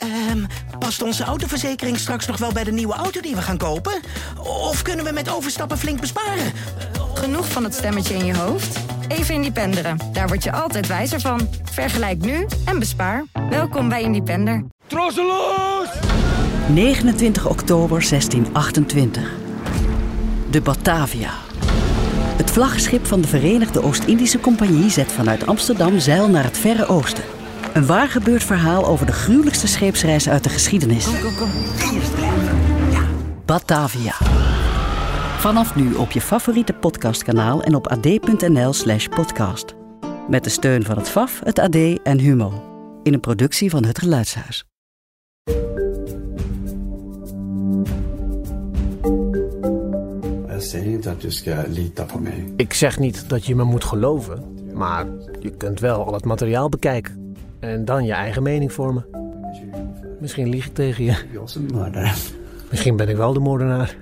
Ehm, past onze autoverzekering straks nog wel bij de nieuwe auto die we gaan kopen? Of kunnen we met overstappen flink besparen? Genoeg van het stemmetje in je hoofd? Even Independeren. Daar word je altijd wijzer van. Vergelijk nu en bespaar. Welkom bij Independer. Trosseloos! 29 oktober 1628. De Batavia. Het vlaggenschip van de Verenigde Oost-Indische Compagnie zet vanuit Amsterdam zeil naar het Verre Oosten. Een waar gebeurd verhaal over de gruwelijkste scheepsreis uit de geschiedenis. Batavia. Vanaf nu op je favoriete podcastkanaal en op ad.nl/slash podcast. Met de steun van het FAF, het AD en Humo. In een productie van het Geluidshuis. Ska lita på mig. Ik zeg niet dat je me moet geloven, maar je kunt wel al het materiaal bekijken. En dan je eigen mening vormen. Misschien lieg ik tegen je. Misschien ben ik wel de moordenaar.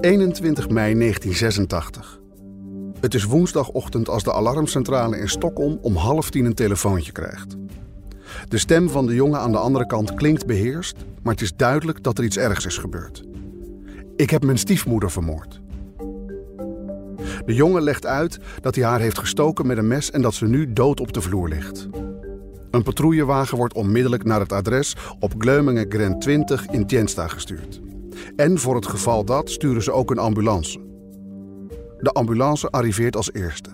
21 mei 1986. Het is woensdagochtend als de alarmcentrale in Stockholm om half tien een telefoontje krijgt. De stem van de jongen aan de andere kant klinkt beheerst, maar het is duidelijk dat er iets ergs is gebeurd. Ik heb mijn stiefmoeder vermoord. De jongen legt uit dat hij haar heeft gestoken met een mes en dat ze nu dood op de vloer ligt. Een patrouillewagen wordt onmiddellijk naar het adres op Gleumingen Grand 20 in Tjensta gestuurd. En voor het geval dat sturen ze ook een ambulance. De ambulance arriveert als eerste.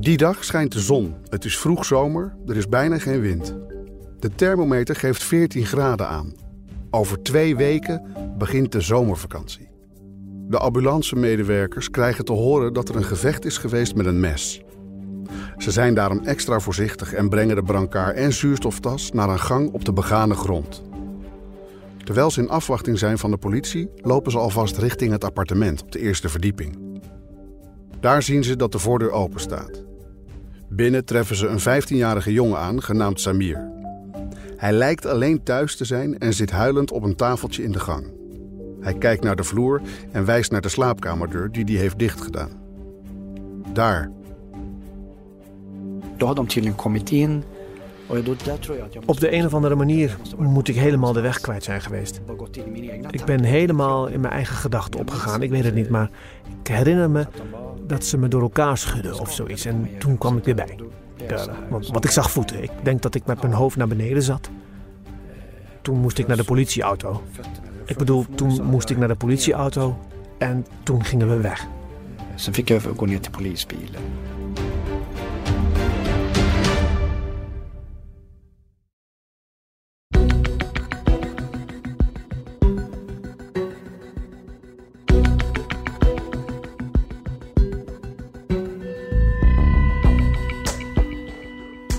Die dag schijnt de zon. Het is vroeg zomer, er is bijna geen wind. De thermometer geeft 14 graden aan. Over twee weken begint de zomervakantie. De ambulancemedewerkers krijgen te horen dat er een gevecht is geweest met een mes. Ze zijn daarom extra voorzichtig en brengen de brancard en zuurstoftas naar een gang op de begane grond. Terwijl ze in afwachting zijn van de politie, lopen ze alvast richting het appartement op de eerste verdieping. Daar zien ze dat de voordeur open staat. Binnen treffen ze een 15-jarige jongen aan, genaamd Samir. Hij lijkt alleen thuis te zijn en zit huilend op een tafeltje in de gang. Hij kijkt naar de vloer en wijst naar de slaapkamerdeur die hij heeft dichtgedaan. Daar, Op de een of andere manier moet ik helemaal de weg kwijt zijn geweest. Ik ben helemaal in mijn eigen gedachten opgegaan. Ik weet het niet, maar ik herinner me dat ze me door elkaar schudden of zoiets. En toen kwam ik weer bij. Want, want ik zag voeten. Ik denk dat ik met mijn hoofd naar beneden zat. Toen moest ik naar de politieauto. Ik bedoel, toen moest ik naar de politieauto en toen gingen we weg. Sen fick jag gå ner till polisbilen.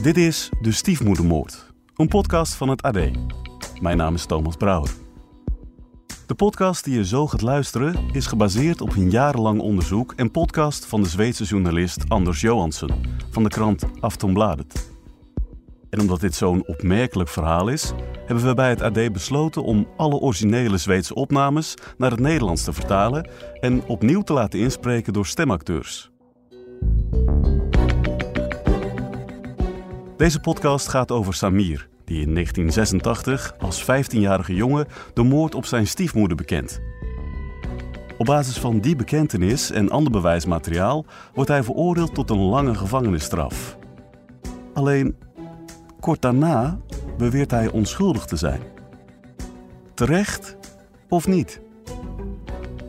Dit is De Stiefmoedermoord, een podcast van het AD. Mijn naam is Thomas Brouwer. De podcast die je zo gaat luisteren is gebaseerd op een jarenlang onderzoek en podcast van de Zweedse journalist Anders Johansson van de krant Aftonbladet. En omdat dit zo'n opmerkelijk verhaal is, hebben we bij het AD besloten om alle originele Zweedse opnames naar het Nederlands te vertalen en opnieuw te laten inspreken door stemacteurs. Deze podcast gaat over Samir, die in 1986 als 15-jarige jongen de moord op zijn stiefmoeder bekent. Op basis van die bekentenis en ander bewijsmateriaal wordt hij veroordeeld tot een lange gevangenisstraf. Alleen kort daarna beweert hij onschuldig te zijn. Terecht of niet?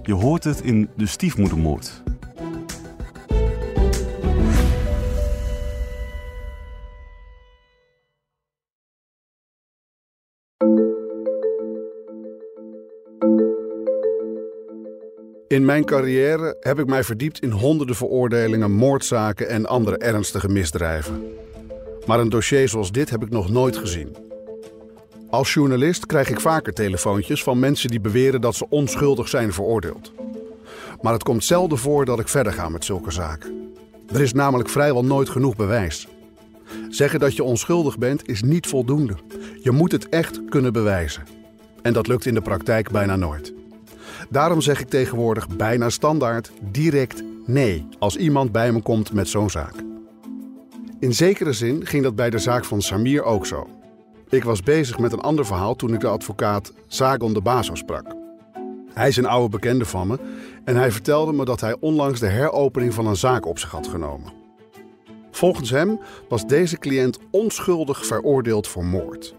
Je hoort het in de stiefmoedermoord. In mijn carrière heb ik mij verdiept in honderden veroordelingen, moordzaken en andere ernstige misdrijven. Maar een dossier zoals dit heb ik nog nooit gezien. Als journalist krijg ik vaker telefoontjes van mensen die beweren dat ze onschuldig zijn veroordeeld. Maar het komt zelden voor dat ik verder ga met zulke zaken. Er is namelijk vrijwel nooit genoeg bewijs. Zeggen dat je onschuldig bent is niet voldoende. Je moet het echt kunnen bewijzen. En dat lukt in de praktijk bijna nooit. Daarom zeg ik tegenwoordig bijna standaard direct nee als iemand bij me komt met zo'n zaak. In zekere zin ging dat bij de zaak van Samir ook zo. Ik was bezig met een ander verhaal toen ik de advocaat Sagon de Baso sprak. Hij is een oude bekende van me en hij vertelde me dat hij onlangs de heropening van een zaak op zich had genomen. Volgens hem was deze cliënt onschuldig veroordeeld voor moord.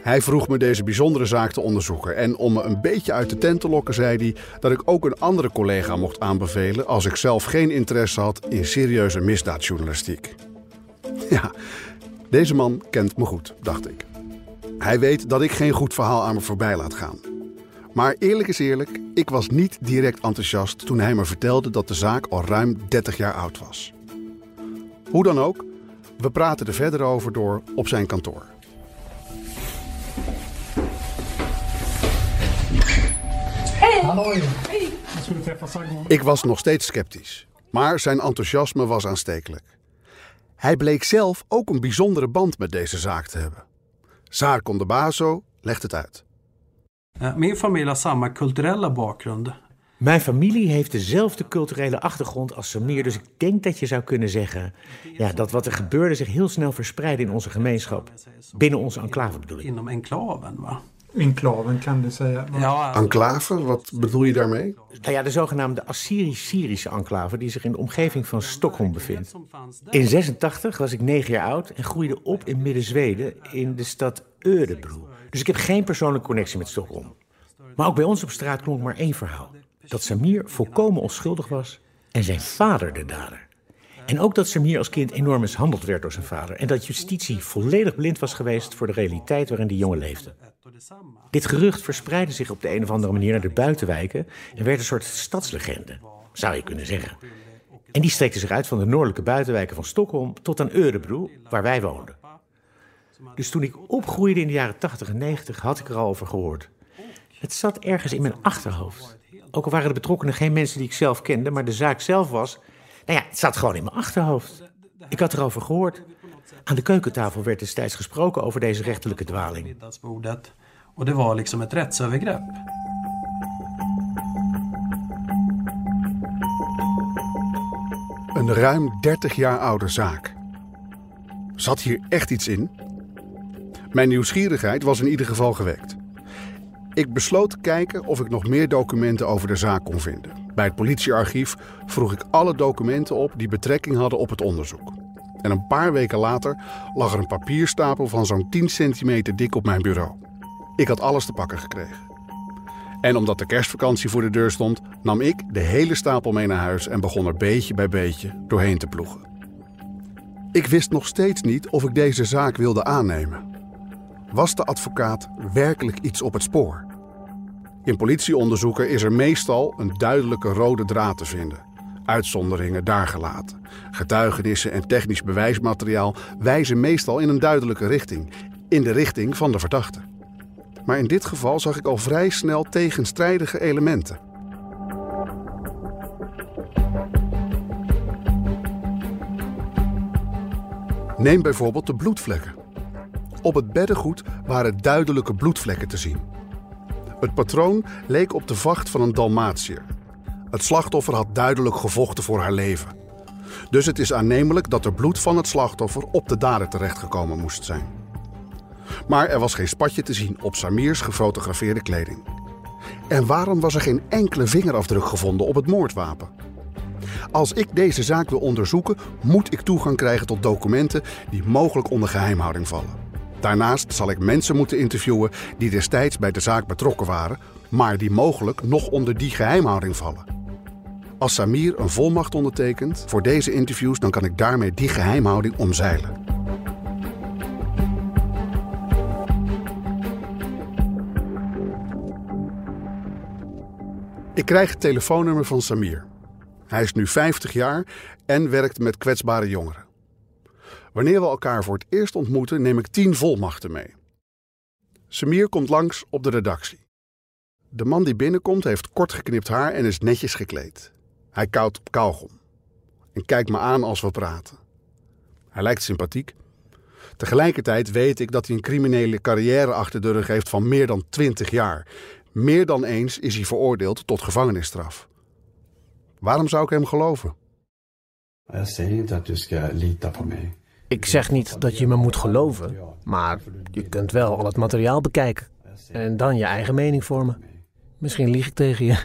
Hij vroeg me deze bijzondere zaak te onderzoeken en om me een beetje uit de tent te lokken zei hij dat ik ook een andere collega mocht aanbevelen als ik zelf geen interesse had in serieuze misdaadjournalistiek. Ja, deze man kent me goed, dacht ik. Hij weet dat ik geen goed verhaal aan me voorbij laat gaan. Maar eerlijk is eerlijk, ik was niet direct enthousiast toen hij me vertelde dat de zaak al ruim 30 jaar oud was. Hoe dan ook, we praten er verder over door op zijn kantoor. Ik was nog steeds sceptisch, maar zijn enthousiasme was aanstekelijk. Hij bleek zelf ook een bijzondere band met deze zaak te hebben. Sarkon de Baso legt het uit. Mijn familie har samma culturella bakgrund. Mijn familie heeft dezelfde culturele achtergrond als Samir, dus ik denk dat je zou kunnen zeggen ja, dat wat er gebeurde zich heel snel verspreidde in onze gemeenschap. Binnen onze enclave bedoel ik. Inom enklaven, va? Enklaven kan du säga. Ja, Enclave, wat bedoel je daarmee? Nou ja, de zogenaamde Assyrisch-Syrische enclave die zich in de omgeving van Stockholm bevindt. In 86 was ik negen jaar oud en groeide op in Midden-Zweden in de stad Örebro. Dus ik heb geen persoonlijke connectie met Stockholm. Maar ook bij ons op straat klonk maar één verhaal. Dat Samir volkomen onschuldig was en zijn vader de dader. En ook dat Samir als kind enorm mishandeld werd door zijn vader. En dat justitie volledig blind was geweest voor de realiteit waarin die jongen leefde. Dit gerucht verspreidde zich op de een of andere manier naar de buitenwijken en werd een soort stadslegende, zou je kunnen zeggen. En die strekte zich uit van de noordelijke buitenwijken van Stockholm tot aan Örebro, waar wij woonden. Dus toen ik opgroeide in de jaren 80 en 90 had ik er al over gehoord. Het zat ergens in mijn achterhoofd. Ook al waren de betrokkenen geen mensen die ik zelf kende, maar de zaak zelf was. Nou ja, het zat gewoon in mijn achterhoofd. Ik had erover gehoord. Aan de keukentafel werd destijds gesproken over deze rechterlijke dwaling. Och det var liksom rättsövergrepp. Een ruim 30 jaar oude zaak. Zat hier echt iets in? Mijn nieuwsgierigheid was in ieder geval gewekt. Ik besloot te kijken of ik nog meer documenten over de zaak kon vinden. Bij het politiearchief vroeg ik alle documenten op die betrekking hadden op het onderzoek. En een paar weken later lag er een papierstapel van zo'n 10 centimeter dik op mijn bureau. Ik had alles te pakken gekregen. En omdat de kerstvakantie voor de deur stond, nam ik de hele stapel mee naar huis en begon er beetje bij beetje doorheen te ploegen. Ik wist nog steeds niet of ik deze zaak wilde aannemen. Was de advocaat werkelijk iets op het spoor? In politieonderzoeken is er meestal een duidelijke rode draad te vinden. Uitzonderingen daar gelaten. Getuigenissen en technisch bewijsmateriaal wijzen meestal in een duidelijke richting, in de richting van de verdachte. Maar in dit geval zag ik al vrij snel tegenstrijdige elementen. Neem bijvoorbeeld de bloedvlekken. Op het beddengoed waren duidelijke bloedvlekken te zien. Het patroon leek op de vacht van een Dalmatiër. Het slachtoffer had duidelijk gevochten voor haar leven. Dus het is aannemelijk dat er bloed van het slachtoffer op de dader terechtgekomen moest zijn. Maar er was geen spatje te zien op Samirs gefotografeerde kleding. En waarom was er geen enkele vingerafdruk gevonden op het moordwapen? Als ik deze zaak wil onderzoeken, moet ik toegang krijgen tot documenten die mogelijk onder geheimhouding vallen. Daarnaast zal ik mensen moeten interviewen die destijds bij de zaak betrokken waren, maar die mogelijk nog onder die geheimhouding vallen. Als Samir een volmacht ondertekent voor deze interviews, dan kan ik daarmee die geheimhouding omzeilen. Ik krijg het telefoonnummer van Samir. Hij is nu 50 jaar en werkt met kwetsbare jongeren. Wanneer we elkaar voor het eerst ontmoeten, neem ik 10 volmachten mee. Samir komt langs op de redactie. De man die binnenkomt heeft kort geknipt haar en is netjes gekleed. Hij koudt op kauwgom en kijkt me aan als we praten. Hij lijkt sympathiek. Tegelijkertijd weet ik dat hij een criminele carrière achter de rug heeft van meer dan 20 jaar. Meer dan eens is hij veroordeeld tot gevangenisstraf. Waarom zou ik hem geloven? Jag säger inte att du ska lita på mig. Ik zeg niet dat je me moet geloven, maar je kunt wel al het materiaal bekijken en dan je eigen mening vormen. Misschien lieg ik tegen je.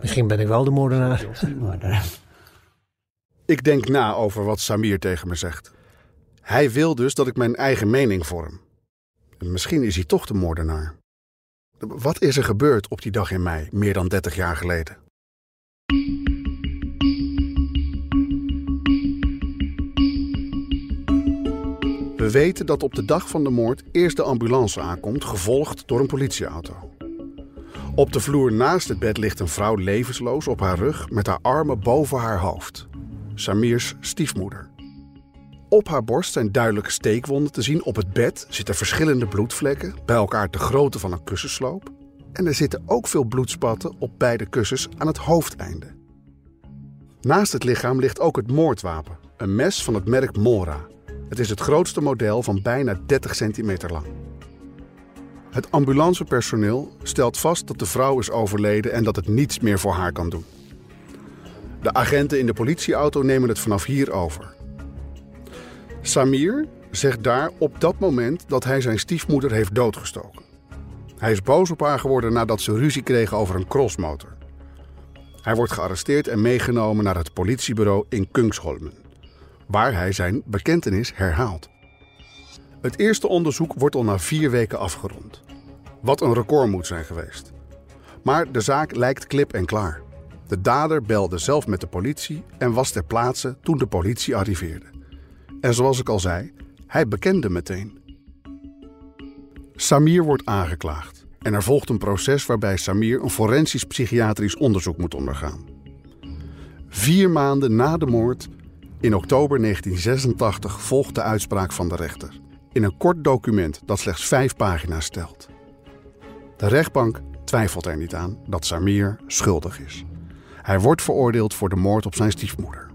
Misschien ben ik wel de moordenaar. Ik denk na over wat Samir tegen me zegt. Hij wil dus dat ik mijn eigen mening vorm. En misschien is hij toch de moordenaar. Wat is er gebeurd op die dag in mei, meer dan 30 jaar geleden? We weten dat op de dag van de moord eerst de ambulance aankomt, gevolgd door een politieauto. Op de vloer naast het bed ligt een vrouw levensloos op haar rug met haar armen boven haar hoofd. Samirs stiefmoeder. Op haar borst zijn duidelijke steekwonden te zien. Op het bed zitten verschillende bloedvlekken, bij elkaar de grootte van een kussensloop. En er zitten ook veel bloedspatten op beide kussens aan het hoofdeinde. Naast het lichaam ligt ook het moordwapen, een mes van het merk Mora. Het is het grootste model van bijna 30 centimeter lang. Het ambulancepersoneel stelt vast dat de vrouw is overleden en dat het niets meer voor haar kan doen. De agenten in de politieauto nemen het vanaf hier over. Samir zegt daar op dat moment dat hij zijn stiefmoeder heeft doodgestoken. Hij is boos op haar geworden nadat ze ruzie kregen over een crossmotor. Hij wordt gearresteerd en meegenomen naar het politiebureau in Kungsholmen, waar hij zijn bekentenis herhaalt. Het eerste onderzoek wordt al na vier weken afgerond. Wat een record moet zijn geweest. Maar de zaak lijkt klip en klaar. De dader belde zelf met de politie en was ter plaatse toen de politie arriveerde. En zoals ik al zei, hij bekende meteen. Samir wordt aangeklaagd en er volgt een proces waarbij Samir een forensisch psychiatrisch onderzoek moet ondergaan. Vier maanden na de moord, in oktober 1986, volgt de uitspraak van de rechter. In een kort document dat slechts vijf pagina's stelt. De rechtbank twijfelt er niet aan dat Samir schuldig is. Hij wordt veroordeeld voor de moord op zijn stiefmoeder.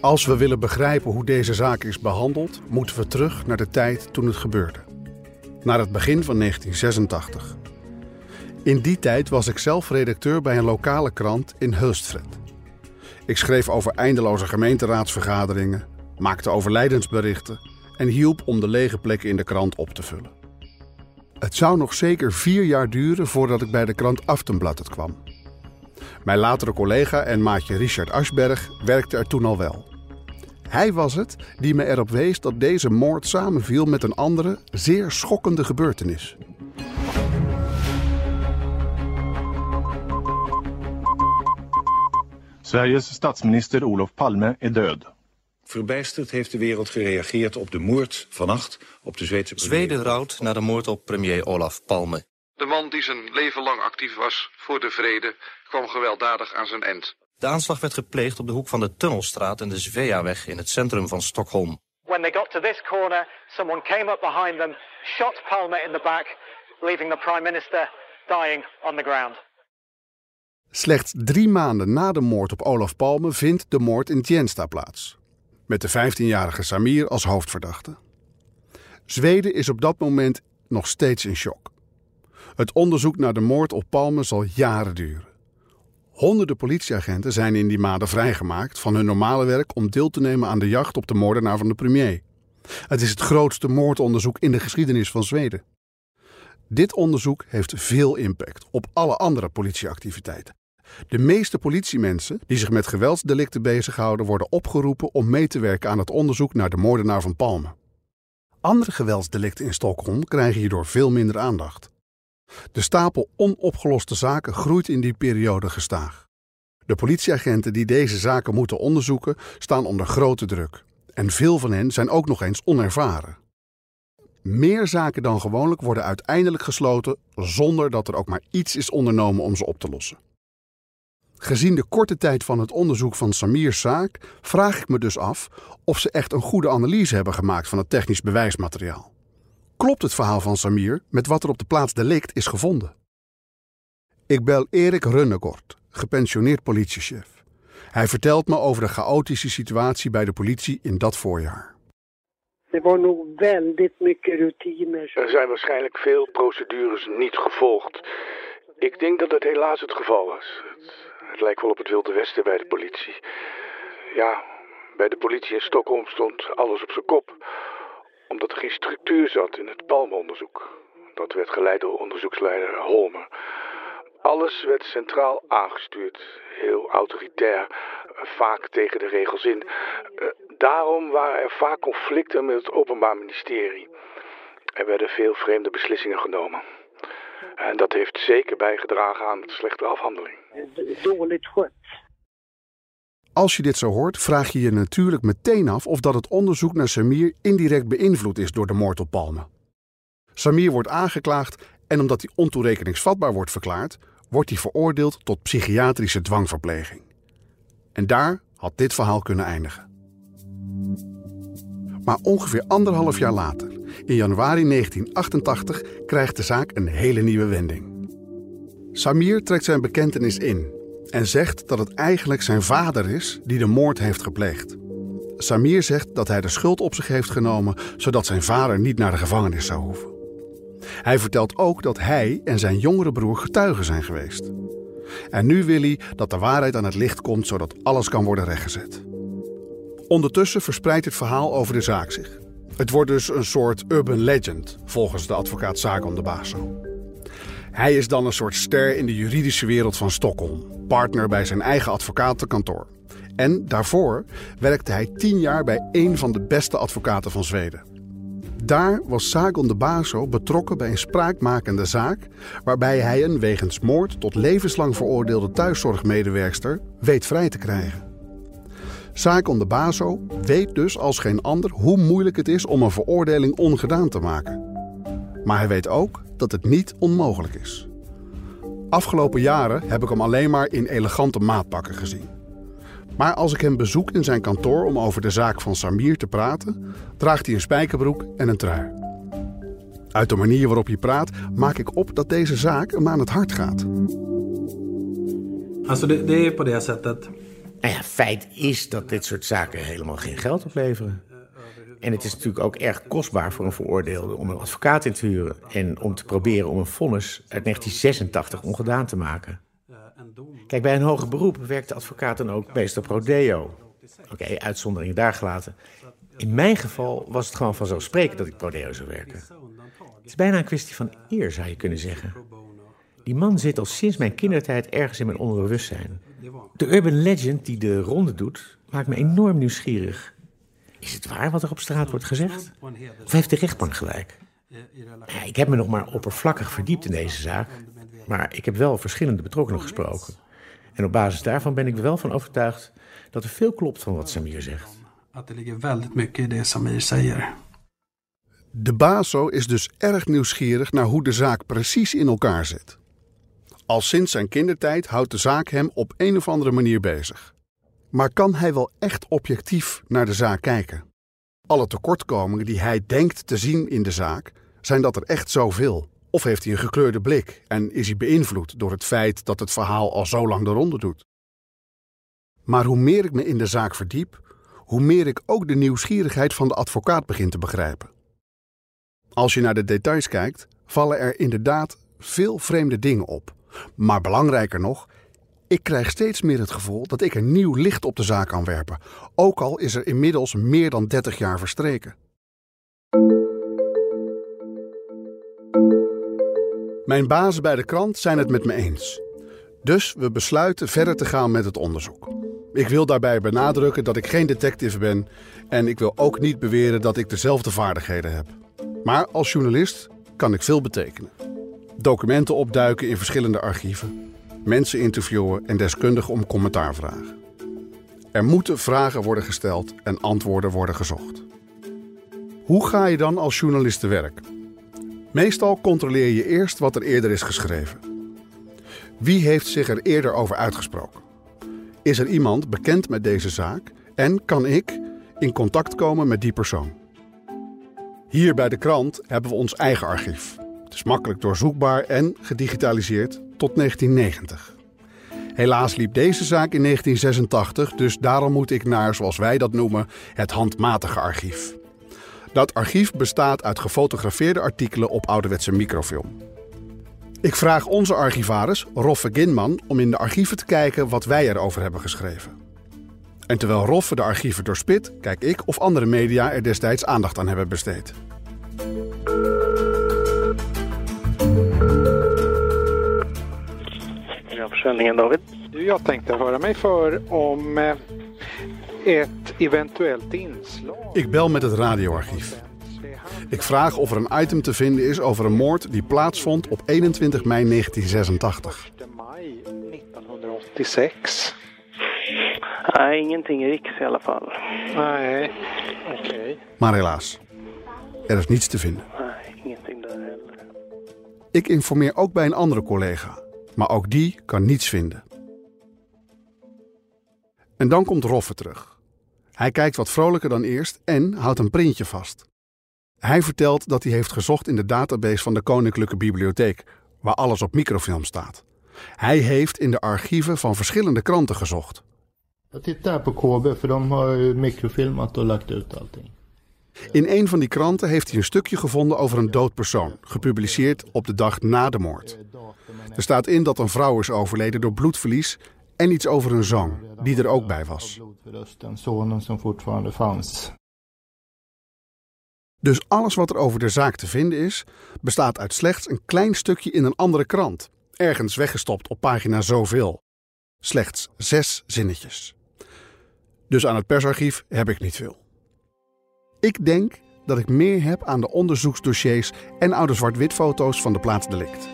Als we willen begrijpen hoe deze zaak is behandeld, moeten we terug naar de tijd toen het gebeurde. Naar het begin van 1986. In die tijd was ik zelf redacteur bij een lokale krant in Hulstfred. Ik schreef over eindeloze gemeenteraadsvergaderingen, maakte overlijdensberichten en hielp om de lege plekken in de krant op te vullen. Het zou nog zeker vier jaar duren voordat ik bij de krant Aftenblad kwam. Mijn latere collega en maatje Richard Asberg werkte er toen al wel. Hij was het die me erop wees dat deze moord samenviel met een andere, zeer schokkende gebeurtenis. Sveriges statsminister Olof Palme är död. Verbijsterd heeft de wereld gereageerd op de moord vannacht op de Zweedse premier. Zweden rouwt na de moord op premier Olaf Palme. De man die zijn leven lang actief was voor de vrede, kwam gewelddadig aan zijn eind. De aanslag werd gepleegd op de hoek van de Tunnelstraat en de Sveaweg in het centrum van Stockholm. When they got to this corner, someone came up behind them, shot Palmer in the back, leaving the prime minister dying on the ground. Slechts drie maanden na de moord op Olaf Palme vindt de moord in Tjensta plaats. Met de 15-jarige Samir als hoofdverdachte. Zweden is op dat moment nog steeds in shock. Het onderzoek naar de moord op Palme zal jaren duren. Honderden politieagenten zijn in die maanden vrijgemaakt van hun normale werk om deel te nemen aan de jacht op de moordenaar van de premier. Het is het grootste moordonderzoek in de geschiedenis van Zweden. Dit onderzoek heeft veel impact op alle andere politieactiviteiten. De meeste politiemensen die zich met geweldsdelicten bezighouden worden opgeroepen om mee te werken aan het onderzoek naar de moordenaar van Palme. Andere geweldsdelicten in Stockholm krijgen hierdoor veel minder aandacht. De stapel onopgeloste zaken groeit in die periode gestaag. De politieagenten die deze zaken moeten onderzoeken staan onder grote druk. En veel van hen zijn ook nog eens onervaren. Meer zaken dan gewoonlijk worden uiteindelijk gesloten zonder dat er ook maar iets is ondernomen om ze op te lossen. Gezien de korte tijd van het onderzoek van Samir's zaak vraag ik me dus af of ze echt een goede analyse hebben gemaakt van het technisch bewijsmateriaal. Klopt het verhaal van Samir met wat er op de plaats delict is gevonden? Ik bel Erik Runnegort, gepensioneerd politiechef. Hij vertelt me over de chaotische situatie bij de politie in dat voorjaar. Det var nog väldigt mycket rutiner. Er zijn waarschijnlijk veel procedures niet gevolgd. Ik denk dat het helaas het geval was. Het, het lijkt wel op het Wilde Westen bij de politie. Ja, bij de politie in Stockholm stond alles op zijn kop. Omdat er geen structuur zat in het palmonderzoek. Dat werd geleid door onderzoeksleider Holmer. Alles werd centraal aangestuurd. Heel autoritair, vaak tegen de regels in. Eh, daarom waren er vaak conflicten met het Openbaar Ministerie. Er werden veel vreemde beslissingen genomen. En dat heeft zeker bijgedragen aan de slechte afhandeling. Dåligt skött. Als je dit zo hoort, vraag je je natuurlijk meteen af of dat het onderzoek naar Samir indirect beïnvloed is door de moord op Palme. Samir wordt aangeklaagd en omdat hij ontoerekeningsvatbaar wordt verklaard, wordt hij veroordeeld tot psychiatrische dwangverpleging. En daar had dit verhaal kunnen eindigen. Maar ongeveer anderhalf jaar later, in januari 1988, krijgt de zaak een hele nieuwe wending. Samir trekt zijn bekentenis in en zegt dat het eigenlijk zijn vader is die de moord heeft gepleegd. Samir zegt dat hij de schuld op zich heeft genomen zodat zijn vader niet naar de gevangenis zou hoeven. Hij vertelt ook dat hij en zijn jongere broer getuigen zijn geweest. En nu wil hij dat de waarheid aan het licht komt zodat alles kan worden rechtgezet. Ondertussen verspreidt het verhaal over de zaak zich. Het wordt dus een soort urban legend, volgens de advocaat Sagan de Baso. Hij is dan een soort ster in de juridische wereld van Stockholm, partner bij zijn eigen advocatenkantoor. En daarvoor werkte hij tien jaar bij een van de beste advocaten van Zweden. Daar was Sagon de Baso betrokken bij een spraakmakende zaak waarbij hij een wegens moord tot levenslang veroordeelde thuiszorgmedewerkster weet vrij te krijgen. Sagon de Baso weet dus als geen ander hoe moeilijk het is om een veroordeling ongedaan te maken. Maar hij weet ook dat het niet onmogelijk is. Afgelopen jaren heb ik hem alleen maar in elegante maatpakken gezien. Maar als ik hem bezoek in zijn kantoor om over de zaak van Samir te praten, draagt hij een spijkerbroek en een trui. Uit de manier waarop hij praat, maak ik op dat deze zaak hem aan het hart gaat. Är på det sättet. Nou ja, feit is dat dit soort zaken helemaal geen geld opleveren. En het is natuurlijk ook erg kostbaar voor een veroordeelde om een advocaat in te huren. En om te proberen om een vonnis uit 1986 ongedaan te maken. Kijk, bij een hoger beroep werkt de advocaat dan ook meestal pro deo. Oké, uitzonderingen daar gelaten. In mijn geval was het gewoon vanzelfsprekend dat ik pro deo zou werken. Het is bijna een kwestie van eer, zou je kunnen zeggen. Die man zit al sinds mijn kindertijd ergens in mijn onderbewustzijn. De urban legend die de ronde doet, maakt me enorm nieuwsgierig. Is het waar wat er op straat wordt gezegd? Of heeft de rechtbank gelijk? Ja, ik heb me nog maar oppervlakkig verdiept in deze zaak. Maar ik heb wel verschillende betrokkenen gesproken. En op basis daarvan ben ik er wel van overtuigd dat er veel klopt van wat Samir zegt. Mycket det Samir säger. De Baso is dus erg nieuwsgierig naar hoe de zaak precies in elkaar zit. Al sinds zijn kindertijd houdt de zaak hem op een of andere manier bezig. Maar kan hij wel echt objectief naar de zaak kijken? Alle tekortkomingen die hij denkt te zien in de zaak, zijn dat er echt zoveel? Of heeft hij een gekleurde blik en is hij beïnvloed door het feit dat het verhaal al zo lang de ronde doet? Maar hoe meer ik me in de zaak verdiep, hoe meer ik ook de nieuwsgierigheid van de advocaat begin te begrijpen. Als je naar de details kijkt, vallen er inderdaad veel vreemde dingen op. Maar belangrijker nog, ik krijg steeds meer het gevoel dat ik een nieuw licht op de zaak kan werpen, ook al is er inmiddels meer dan 30 jaar verstreken. Mijn bazen bij de krant zijn het met me eens. Dus we besluiten verder te gaan met het onderzoek. Ik wil daarbij benadrukken dat ik geen detective ben en ik wil ook niet beweren dat ik dezelfde vaardigheden heb. Maar als journalist kan ik veel betekenen. Documenten opduiken in verschillende archieven, mensen interviewen en deskundigen om commentaar vragen. Er moeten vragen worden gesteld en antwoorden worden gezocht. Hoe ga je dan als journalist te werk? Meestal controleer je eerst wat er eerder is geschreven. Wie heeft zich er eerder over uitgesproken? Is er iemand bekend met deze zaak en kan ik in contact komen met die persoon? Hier bij de krant hebben we ons eigen archief. Het is makkelijk doorzoekbaar en gedigitaliseerd tot 1990. Helaas liep deze zaak in 1986, dus daarom moet ik naar, zoals wij dat noemen, het handmatige archief. Dat archief bestaat uit gefotografeerde artikelen op ouderwetse microfilm. Ik vraag onze archivaris, Roffe Ginman, om in de archieven te kijken wat wij erover hebben geschreven. En terwijl Roffe de archieven doorspit, kijk ik of andere media er destijds aandacht aan hebben besteed. Försäljningen David. Jag tänkte höra mig för om eh, ett eventuellt inslag. Ik bel met het radioarchief. Ik vraag of er een item te vinden is over een moord die plaatsvond op 21 mei 1986. maj 1986. Nej, ingenting i Riks i alla fall. Nej, okej. Maar helaas, er is niets te vinden. Nej, ingenting där heller. Ik informeer ook bij een andere collega, maar ook die kan niets vinden. En dan komt Roffe terug. Hij kijkt wat vrolijker dan eerst en houdt een printje vast. Hij vertelt dat hij heeft gezocht in de database van de Koninklijke Bibliotheek, waar alles op microfilm staat. Hij heeft in de archieven van verschillende kranten gezocht. Jag tittar här KB för de allting. In een van die kranten heeft hij een stukje gevonden over een dood persoon, gepubliceerd op de dag na de moord. Er staat in dat een vrouw is overleden door bloedverlies en iets over een zoon, die er ook bij was. Dus alles wat er over de zaak te vinden is, bestaat uit slechts een klein stukje in een andere krant, ergens weggestopt op pagina zoveel. Slechts zes zinnetjes. Dus aan het persarchief heb ik niet veel. Ik denk dat ik meer heb aan de onderzoeksdossiers en oude zwart-wit foto's van de plaatsdelict.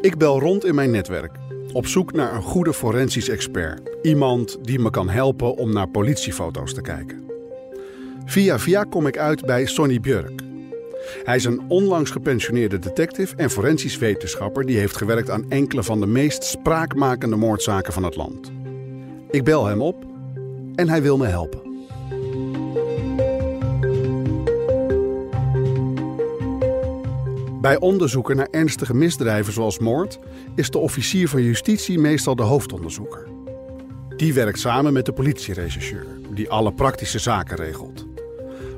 Ik bel rond in mijn netwerk, op zoek naar een goede forensisch expert. Iemand die me kan helpen om naar politiefoto's te kijken. Via via kom ik uit bij Sonny Björk. Hij is een onlangs gepensioneerde detective en forensisch wetenschapper die heeft gewerkt aan enkele van de meest spraakmakende moordzaken van het land. Ik bel hem op en hij wil me helpen. Bij onderzoeken naar ernstige misdrijven zoals moord is de officier van justitie meestal de hoofdonderzoeker. Die werkt samen met de politierechercheur, die alle praktische zaken regelt.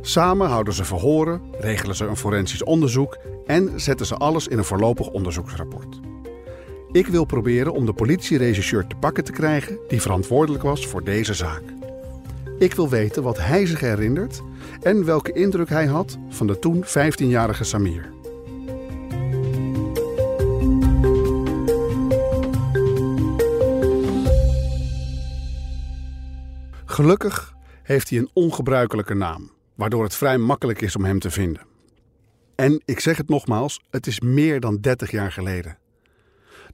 Samen houden ze verhoren, regelen ze een forensisch onderzoek en zetten ze alles in een voorlopig onderzoeksrapport. Ik wil proberen om de politierechercheur te pakken te krijgen die verantwoordelijk was voor deze zaak. Ik wil weten wat hij zich herinnert en welke indruk hij had van de toen 15-jarige Samir. Gelukkig heeft hij een ongebruikelijke naam, waardoor het vrij makkelijk is om hem te vinden. En ik zeg het nogmaals, het is meer dan 30 jaar geleden.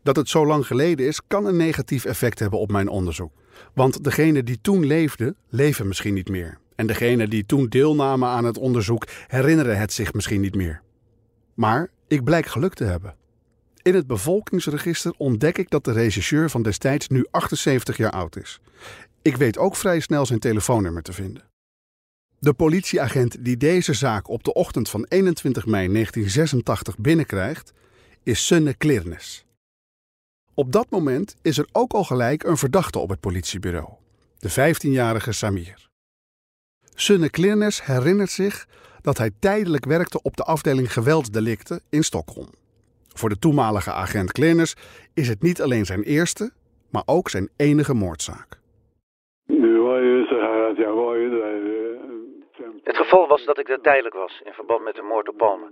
Dat het zo lang geleden is, kan een negatief effect hebben op mijn onderzoek. Want degenen die toen leefden, leven misschien niet meer. En degenen die toen deelnamen aan het onderzoek, herinneren het zich misschien niet meer. Maar ik blijk geluk te hebben. In het bevolkingsregister ontdek ik dat de regisseur van destijds nu 78 jaar oud is. Ik weet ook vrij snel zijn telefoonnummer te vinden. De politieagent die deze zaak op de ochtend van 21 mei 1986 binnenkrijgt, is Sunne Klirnes. Op dat moment is er ook al gelijk een verdachte op het politiebureau, de 15-jarige Samir. Sunne Klirnes herinnert zich dat hij tijdelijk werkte op de afdeling geweldsdelicten in Stockholm. Voor de toenmalige agent Klirnes is het niet alleen zijn eerste, maar ook zijn enige moordzaak. Nu jag var ju där... eh, Het geval was dat ik er tijdelijk was in verband met de moord op Palme.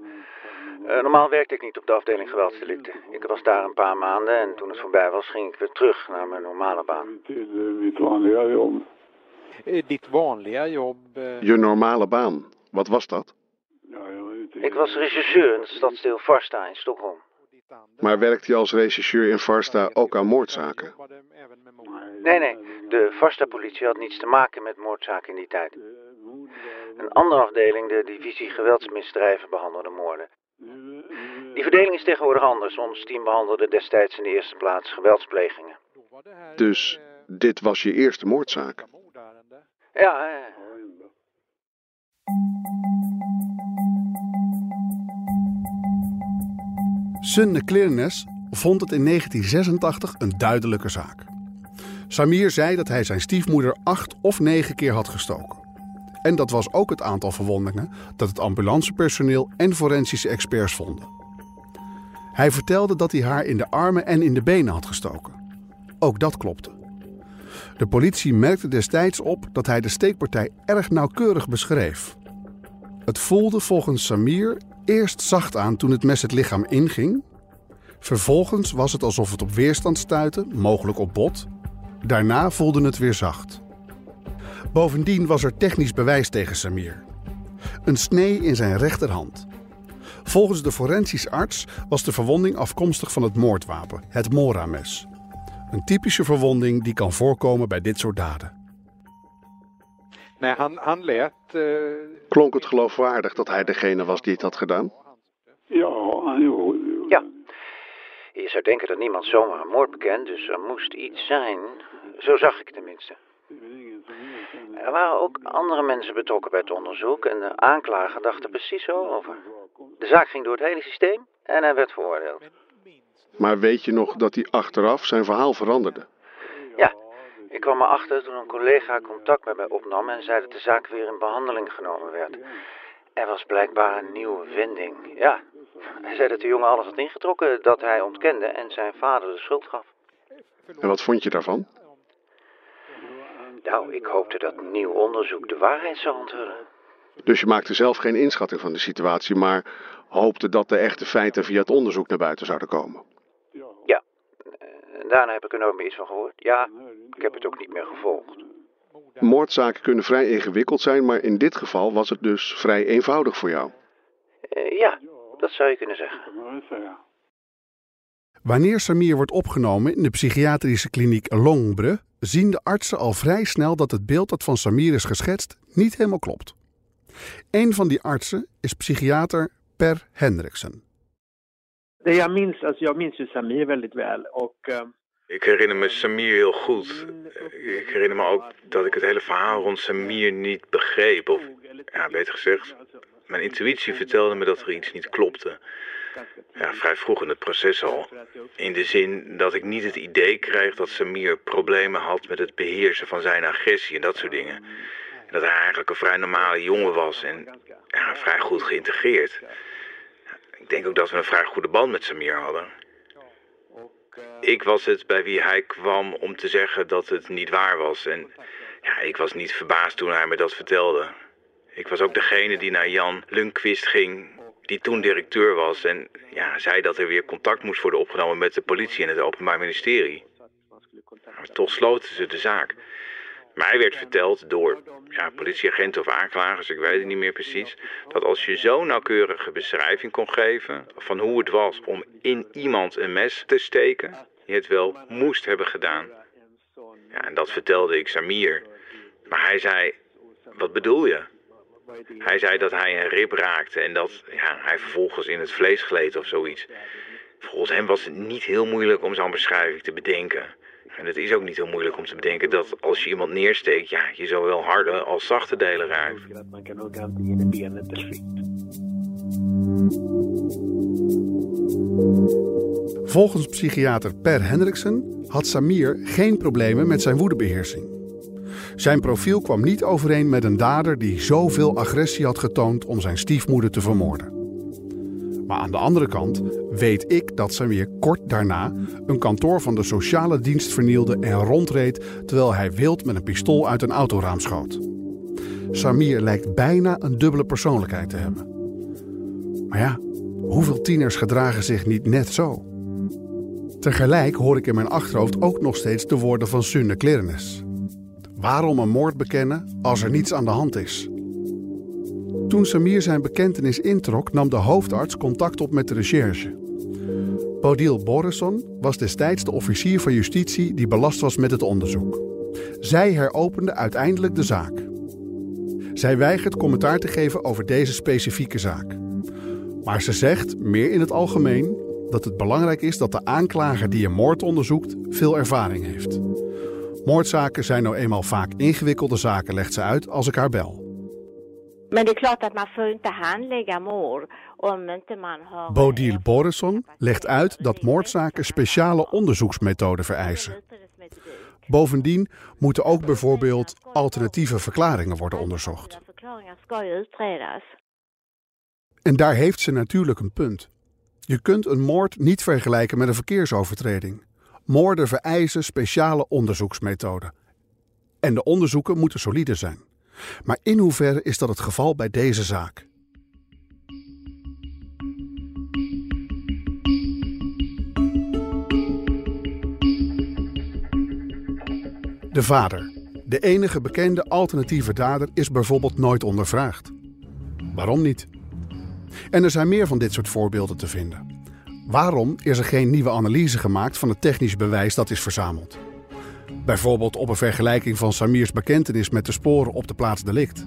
Eh, normaal werkte ik niet op de afdeling geweldsdelicten. Ik was daar een paar maanden en toen het voorbij was ging ik weer terug naar mijn normale baan. Eh, mitt vanliga jobb. Eh, Ditt vanliga jobb... eh, Je normale baan, wat was dat? Ik was regisseur in het stadsdeel Farsta in Stockholm. Maar werkte je als regisseur in Farsta ook aan moordzaken? Nee, nee, de Farsta-politie had niets te maken met moordzaken in die tijd. Een andere afdeling, de divisie geweldsmisdrijven, behandelde moorden. Die verdeling is tegenwoordig anders. Ons team behandelde destijds in de eerste plaats geweldsplegingen. Dus dit was je eerste moordzaak? Ja, eh, Sunne Klirnes vond het in 1986 een duidelijke zaak. Samir zei dat hij zijn stiefmoeder acht of negen keer had gestoken. En dat was ook het aantal verwondingen dat het ambulancepersoneel en forensische experts vonden. Hij vertelde dat hij haar in de armen en in de benen had gestoken. Ook dat klopte. De politie merkte destijds op dat hij de steekpartij erg nauwkeurig beschreef. Het voelde volgens Samir eerst zacht aan toen het mes het lichaam inging. Vervolgens was het alsof het op weerstand stuitte, mogelijk op bot. Daarna voelde het weer zacht. Bovendien was er technisch bewijs tegen Samir. Een snee in zijn rechterhand. Volgens de forensisch arts was de verwonding afkomstig van het moordwapen, het Mora-mes. Een typische verwonding die kan voorkomen bij dit soort daden. Nej, han, han lät... eh, Klonk het geloofwaardig dat hij degene was die het had gedaan? Ja. Ja. Je zou denken dat niemand zomaar een moord bekent, dus er moest iets zijn. Zo zag ik tenminste. Er waren ook andere mensen betrokken bij het onderzoek en de aanklager dacht er precies zo over. De zaak ging door het hele systeem en hij werd veroordeeld. Maar weet je nog dat hij achteraf zijn verhaal veranderde? Ja, ik kwam erachter toen een collega contact met mij opnam en zei dat de zaak weer in behandeling genomen werd. Er was blijkbaar een nieuwe wending. Ja, hij zei dat de jongen alles had ingetrokken dat hij ontkende en zijn vader de schuld gaf. En wat vond je daarvan? Nou, ik hoopte dat nieuw onderzoek de waarheid zou onthullen. Dus je maakte zelf geen inschatting van de situatie, maar hoopte dat de echte feiten via het onderzoek naar buiten zouden komen. Ja, en daarna heb ik er nooit meer iets van gehoord. Ja, ik heb het ook niet meer gevolgd. Moordzaken kunnen vrij ingewikkeld zijn, maar in dit geval was het dus vrij eenvoudig voor jou. Eh, ja, dat zou je kunnen zeggen. Wanneer Samir wordt opgenomen in de psychiatrische kliniek Longbre, zien de artsen al vrij snel dat het beeld dat van Samir is geschetst niet helemaal klopt. Een van die artsen is psychiater Per Hendriksen. Minns, alltså jag minns ju Samir väldigt väl och eh, Ik herinner me Samir heel goed. Ik herinner me ook dat ik het hele verhaal rond Samir niet begreep. Of, ja, beter gezegd, mijn intuïtie vertelde me dat er iets niet klopte. Ja, vrij vroeg in het proces al. In de zin dat ik niet het idee kreeg dat Samir problemen had met het beheersen van zijn agressie en dat soort dingen. En dat hij eigenlijk een vrij normale jongen was en ja, vrij goed geïntegreerd. Ik denk ook dat we een vrij goede band met Samir hadden. Ik was het bij wie hij kwam om te zeggen dat het niet waar was. En ja, ik was niet verbaasd toen hij me dat vertelde. Ik was ook degene die naar Jan Lundqvist ging, die toen directeur was. En ja, zei dat er weer contact moest worden opgenomen met de politie en het Openbaar Ministerie. Maar toch sloten ze de zaak. Mij werd verteld door ja, politieagenten of aanklagers, ik weet het niet meer precies, dat als je zo'n nauwkeurige beschrijving kon geven van hoe het was om in iemand een mes te steken, je het wel moest hebben gedaan. Ja, en dat vertelde ik Samir. Maar hij zei, wat bedoel je? Hij zei dat hij een rib raakte en dat ja, hij vervolgens in het vlees gleed of zoiets. Volgens hem was het niet heel moeilijk om zo'n beschrijving te bedenken. En het is ook niet heel moeilijk om te bedenken dat als je iemand neersteekt, ja, je zowel harde als zachte delen raakt. Volgens psychiater Per Hendriksen had Samir geen problemen met zijn woedebeheersing. Zijn profiel kwam niet overeen met een dader die zoveel agressie had getoond om zijn stiefmoeder te vermoorden. Maar aan de andere kant weet ik dat Samir kort daarna een kantoor van de sociale dienst vernielde en rondreed terwijl hij wild met een pistool uit een autoraam schoot. Samir lijkt bijna een dubbele persoonlijkheid te hebben. Maar ja, hoeveel tieners gedragen zich niet net zo? Tegelijk hoor ik in mijn achterhoofd ook nog steeds de woorden van Sunne Klernes. Waarom een moord bekennen als er niets aan de hand is? Toen Samir zijn bekentenis introk, nam de hoofdarts contact op met de recherche. Bodil Borisson was destijds de officier van justitie die belast was met het onderzoek. Zij heropende uiteindelijk de zaak. Zij weigert commentaar te geven over deze specifieke zaak. Maar ze zegt, meer in het algemeen, dat het belangrijk is dat de aanklager die een moord onderzoekt veel ervaring heeft. Moordzaken zijn nou eenmaal vaak ingewikkelde zaken, legt ze uit als ik haar bel. Men det är klart att man inte handlägga mord. Bodil Borisson legt uit dat moordzaken speciale onderzoeksmethoden vereisen. Bovendien moeten ook bijvoorbeeld alternatieve verklaringen worden onderzocht. En daar heeft ze natuurlijk een punt. Je kunt een moord niet vergelijken met een verkeersovertreding. Moorden vereisen speciale onderzoeksmethoden. En de onderzoeken moeten solide zijn. Maar in hoeverre is dat het geval bij deze zaak? De vader, de enige bekende alternatieve dader, is bijvoorbeeld nooit ondervraagd. Waarom niet? En er zijn meer van dit soort voorbeelden te vinden. Waarom is er geen nieuwe analyse gemaakt van het technisch bewijs dat is verzameld? Bijvoorbeeld op een vergelijking van Samirs bekentenis met de sporen op de plaats delict.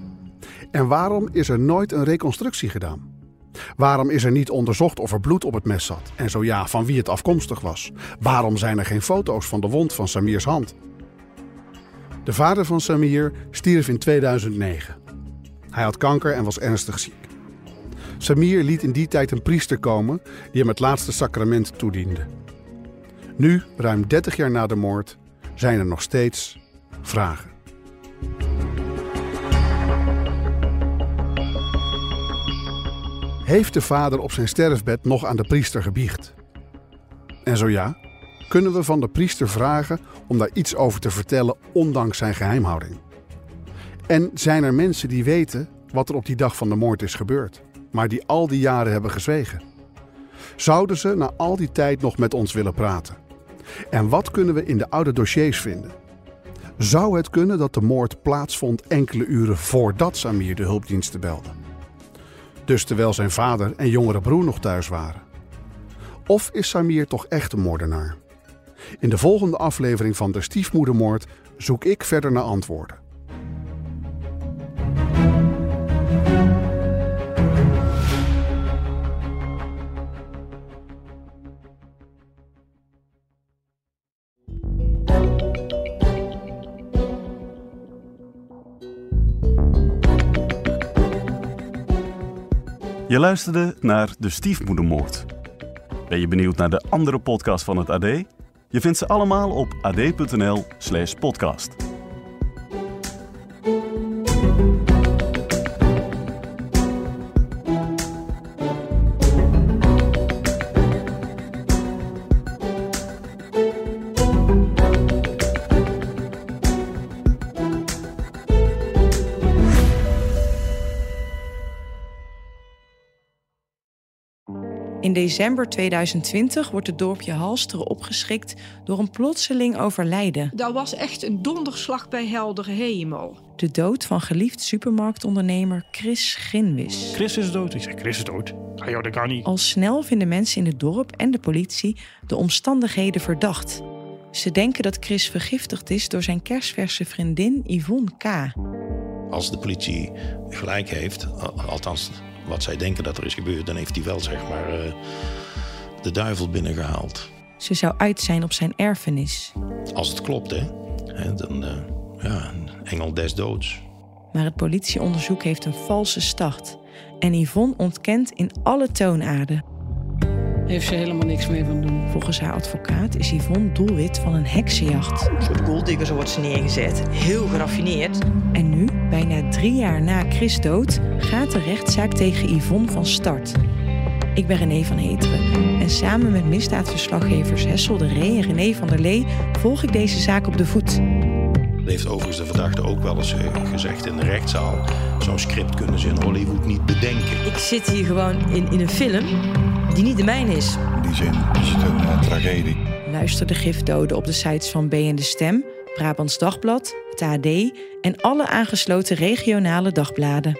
En waarom is er nooit een reconstructie gedaan? Waarom is er niet onderzocht of er bloed op het mes zat? En zo ja, van wie het afkomstig was? Waarom zijn er geen foto's van de wond van Samirs hand? De vader van Samir stierf in 2009. Hij had kanker en was ernstig ziek. Samir liet in die tijd een priester komen die hem het laatste sacrament toediende. Nu, ruim 30 jaar na de moord, zijn er nog steeds vragen. Heeft de vader op zijn sterfbed nog aan de priester gebiecht? En zo ja, kunnen we van de priester vragen om daar iets over te vertellen, ondanks zijn geheimhouding? En zijn er mensen die weten wat er op die dag van de moord is gebeurd, maar die al die jaren hebben gezwegen? Zouden ze na al die tijd nog met ons willen praten? En wat kunnen we in de oude dossiers vinden? Zou het kunnen dat de moord plaatsvond enkele uren voordat Samir de hulpdiensten belde? Dus terwijl zijn vader en jongere broer nog thuis waren? Of is Samir toch echt een moordenaar? In de volgende aflevering van De Stiefmoedermoord zoek ik verder naar antwoorden. Je luisterde naar De Stiefmoedermoord. Ben je benieuwd naar de andere podcast van het AD? Je vindt ze allemaal op ad.nl/slash podcast. December 2020 wordt het dorpje Halsteren opgeschrikt door een plotseling overlijden. Dat was echt een donderslag bij heldere hemel. De dood van geliefd supermarktondernemer Chris Ginwis. Chris is dood. Ik zeg, Chris is dood. Ah joh, dat kan niet. Al snel vinden mensen in het dorp en de politie de omstandigheden verdacht. Ze denken dat Chris vergiftigd is door zijn kerstverse vriendin Yvonne K. Als de politie gelijk heeft, al- althans wat zij denken dat er is gebeurd, dan heeft hij wel zeg maar eh, de duivel binnengehaald. Ze zou uit zijn op zijn erfenis. Als het klopt, hè, Hè, dan eh, ja, een engel des doods. Maar het politieonderzoek heeft een valse start. En Yvonne ontkent in alle toonaarden. Heeft ze helemaal niks mee van doen. Volgens haar advocaat is Yvonne doelwit van een heksenjacht. Een soort golddigger, zo wordt ze neergezet. Heel geraffineerd. En nu, bijna drie jaar na Chris dood, gaat de rechtszaak tegen Yvonne van start. Ik ben René van Heteren en samen met misdaadverslaggevers Hessel de Ree en René van der Lee volg ik deze zaak op de voet. Dat heeft overigens de verdachte ook wel eens eh, gezegd in de rechtszaal. Zo'n script kunnen ze in Hollywood niet bedenken. Ik zit hier gewoon in, in een film die niet de mijne is. In die zin is het een eh, tragedie. Luister de gifdoden op de sites van B en de Stem, Brabants Dagblad, het AD en alle aangesloten regionale dagbladen.